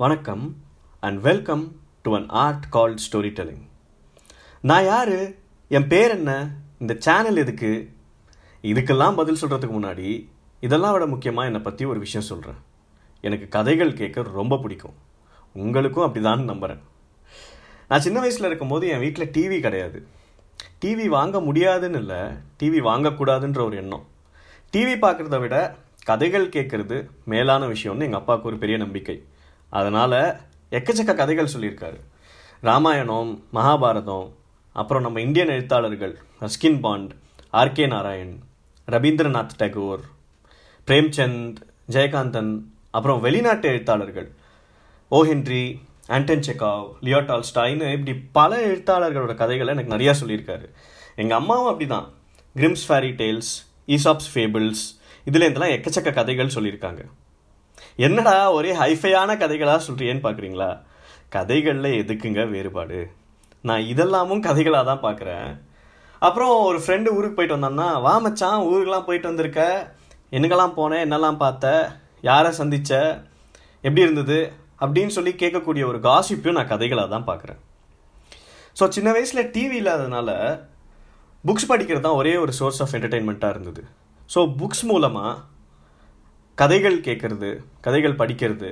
வணக்கம் and welcome to an art called storytelling நான் யார்? என் பேர் என்ன? இந்த சேனல் எதுக்கு? இதுக்கெல்லாம் பதில் சொல்கிறதுக்கு முன்னாடி இதெல்லாம் விட முக்கியமாக என்னை பற்றி ஒரு விஷயம் சொல்கிறேன் எனக்கு கதைகள் கேட்க ரொம்ப பிடிக்கும். உங்களுக்கும் அப்படி நம்புகிறேன் நான் சின்ன வயசில் இருக்கும்போது என் வீட்டில் டிவி கிடையாது. டிவி வாங்க முடியாதுன்னு இல்லை டிவி வாங்கக்கூடாதுன்ற ஒரு எண்ணம். டிவி பார்க்குறத விட கதைகள் கேட்குறது மேலான விஷயம்னு எங்கள் அப்பாவுக்கு ஒரு பெரிய நம்பிக்கை. அதனால் எக்கச்சக்க கதைகள் சொல்லியிருக்காரு. ராமாயணம் மகாபாரதம் அப்புறம் நம்ம இந்தியன் எழுத்தாளர்கள் Ruskin Bond R K Narayan Rabindranath Tagore Premchand Jayakanthan அப்புறம் வெளிநாட்டு எழுத்தாளர்கள் O Henry Anton Chekhov Leo டால்ஸ்டாய்னு இப்படி பல எழுத்தாளர்களோட கதைகளை எனக்கு நிறையா சொல்லியிருக்காரு. எங்கள் அம்மாவும் அப்படி தான் Grimm's fairy tales Aesop's fables இதில் எக்கச்சக்க கதைகள் சொல்லியிருக்காங்க. என்னடா ஒரே ஹைஃபையான கதைகளாக சொல்கிறியேன்னு பார்க்குறீங்களா கதைகளில் எதுக்குங்க வேறுபாடு? நான் இதெல்லாமும் கதைகளாக தான் பார்க்குறேன் அப்புறம் ஒரு ஃப்ரெண்டு ஊருக்கு போயிட்டு வந்தான்னா வா மச்சான் ஊருக்கெலாம் போயிட்டு வந்திருக்க? என்னங்கெல்லாம் போனேன் என்னெல்லாம் பார்த்த? யாரை சந்திச்ச? எப்படி இருந்தது? அப்படின்னு சொல்லி கேட்கக்கூடிய ஒரு காசிப்பையும் நான் கதைகளாக தான் பார்க்குறேன் ஸோ சின்ன வயசில் டிவி இல்லாததுனால புக்ஸ் படிக்கிறது தான் ஒரே ஒரு சோர்ஸ் ஆஃப் என்டர்டெயின்மெண்ட்டாக இருந்தது. ஸோ புக்ஸ் மூலமாக கதைகள் கேட்குறது கதைகள் படிக்கிறது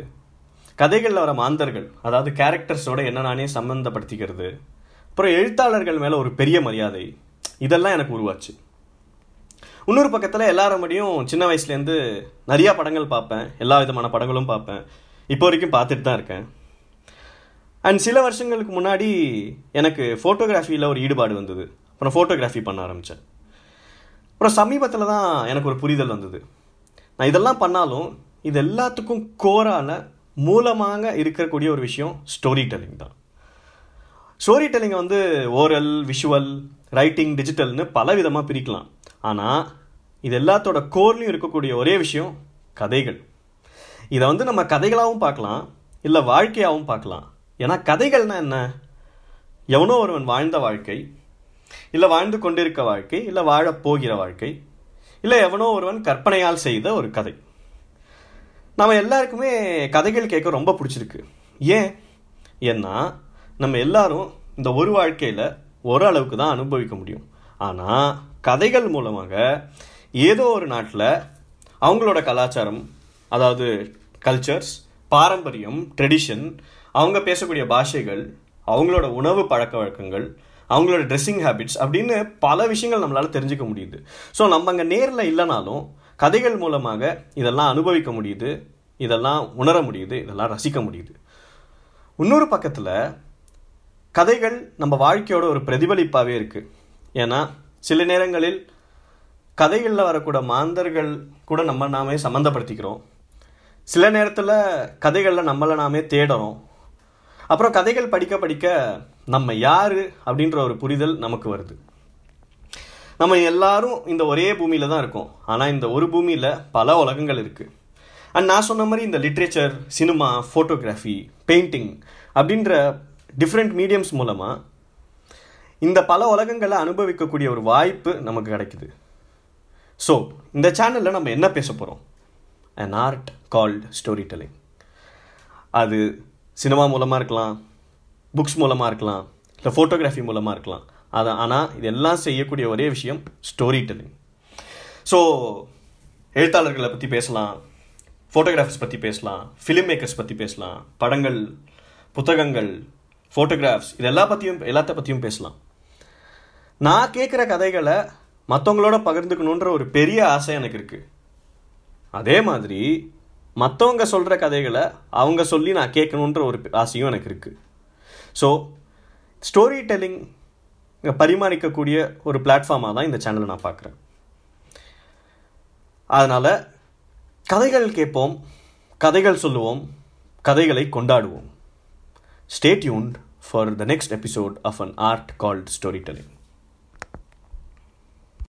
கதைகளில் வர மாந்தர்கள் அதாவது கேரக்டர்ஸோட என்ன நானே சம்மந்தப்படுத்திக்கிறது அப்புறம் எழுத்தாளர்கள் மேலே ஒரு பெரிய மரியாதை இதெல்லாம் எனக்கு உருவாச்சு. இன்னொரு பக்கத்தில் எல்லாரும் முடியும் சின்ன வயசுலேருந்து நிறையா படங்கள் பார்ப்பேன் எல்லா விதமான படங்களும் பார்ப்பேன். இப்போ வரைக்கும் பார்த்துட்டு தான் இருக்கேன். அண்ட் சில வருஷங்களுக்கு முன்னாடி எனக்கு ஃபோட்டோகிராஃபியில் ஒரு ஈடுபாடு வந்தது. அப்புறம் ஃபோட்டோகிராஃபி பண்ண ஆரம்பித்தேன் அப்புறம் சமீபத்தில் தான் எனக்கு ஒரு புரிதல் வந்தது. நான் இதெல்லாம் பண்ணாலும் இது எல்லாத்துக்கும் கோரான மூலமாக இருக்கக்கூடிய ஒரு விஷயம் ஸ்டோரி டெல்லிங் தான். ஸ்டோரி டெல்லிங்கை வந்து ஓரல் விஷுவல் ரைட்டிங் டிஜிட்டல்னு பல விதமாக பிரிக்கலாம். ஆனால் இது எல்லாத்தோட கோர்லையும் இருக்கக்கூடிய ஒரே விஷயம் கதைகள். இதை வந்து நம்ம கதைகளாகவும் பார்க்கலாம் இல்லை வாழ்க்கையாகவும் பார்க்கலாம். ஏன்னா கதைகள்னா என்ன? எவனோ ஒருவன் வாழ்ந்த வாழ்க்கை இல்லை வாழ்ந்து கொண்டிருக்க வாழ்க்கை இல்லை வாழப்போகிற வாழ்க்கை. இல்லை எவனோ ஒருவன் கற்பனையால் செய்த ஒரு கதை. நம்ம எல்லாருக்குமே கதைகள் கேட்க ரொம்ப பிடிச்சிருக்கு. ஏன்? ஏன்னா நம்ம எல்லாரும் இந்த ஒரு வாழ்க்கையில் ஓரளவுக்கு தான் அனுபவிக்க முடியும். ஆனால் கதைகள் மூலமாக ஏதோ ஒரு நாட்டில் அவங்களோட கலாச்சாரம் அதாவது கல்ச்சர்ஸ் பாரம்பரியம் ட்ரெடிஷன் அவங்க பேசக்கூடிய பாஷைகள் அவங்களோட உணவு பழக்க வழக்கங்கள் அவங்களோட ட்ரெஸ்ஸிங் ஹேபிட்ஸ் அப்படின்னு பல விஷயங்கள் நம்மளால் தெரிஞ்சுக்க முடியுது. ஸோ நம்ம அங்கே நேரில் இல்லைனாலும் கதைகள் மூலமாக இதெல்லாம் அனுபவிக்க முடியுது இதெல்லாம் உணர முடியுது இதெல்லாம் ரசிக்க முடியுது. இன்னொரு பக்கத்தில் கதைகள் நம்ம வாழ்க்கையோட ஒரு பிரதிபலிப்பாகவே இருக்குது ஏன்னா சில நேரங்களில் கதைகளில் வரக்கூட மாந்தர்கள் கூட நம்ம நாமே சம்மந்தப்படுத்திக்கிறோம் சில நேரத்தில் கதைகளில் நம்மளை நாமே தேடுறோம். அப்புறம் கதைகள் படிக்க படிக்க நம்ம யார் அப்படின்ற ஒரு புரிதல் நமக்கு வருது. நம்ம எல்லாரும் இந்த ஒரே பூமியில் தான் இருக்கோம். ஆனால் இந்த ஒரு பூமியில் பல உலகங்கள் இருக்குது அண்ட் நான் சொன்ன மாதிரி இந்த லிட்ரேச்சர் சினிமா ஃபோட்டோகிராஃபி பெயிண்டிங் அப்படின்ற டிஃப்ரெண்ட் மீடியம்ஸ் மூலமாக இந்த பல உலகங்களை அனுபவிக்கக்கூடிய ஒரு வாய்ப்பு நமக்கு கிடைக்குது. ஸோ இந்த சேனலில் நம்ம என்ன பேச போகிறோம் an art called storytelling அது சினிமா மூலமாக இருக்கலாம் புக்ஸ் மூலமாக இருக்கலாம் இல்லை ஃபோட்டோகிராஃபி மூலமாக இருக்கலாம். அது ஆனால் இதெல்லாம் செய்யக்கூடிய ஒரே விஷயம் ஸ்டோரி டெல்லிங் ஸோ எழுத்தாளர்களை பற்றி பேசலாம் ஃபோட்டோகிராஃபர்ஸ் பற்றி பேசலாம் ஃபிலிம் மேக்கர்ஸ் பற்றி பேசலாம் படங்கள் புத்தகங்கள் ஃபோட்டோகிராஃப்ஸ் இதெல்லாம் பற்றியும் எல்லாத்த பற்றியும் பேசலாம். நான் கேட்குற கதைகளை மற்றவங்களோட பகிர்ந்துக்கணுன்ற ஒரு பெரிய ஆசை எனக்கு இருக்குது அதே மாதிரி மற்றவங்க சொல்கிற கதைகளை அவங்க சொல்லி நான் கேட்கணுன்ற ஒரு ஆசையும் எனக்கு இருக்குது ஸோ ஸ்டோரி டெல்லிங் பரிமாறிக்கக்கூடிய ஒரு பிளாட்ஃபார்மாக தான் இந்த சேனலை நான் பார்க்குறேன். அதனால் கதைகள் கேட்போம் கதைகள் சொல்லுவோம் கதைகளை கொண்டாடுவோம். Stay tuned for the next episode of an art called storytelling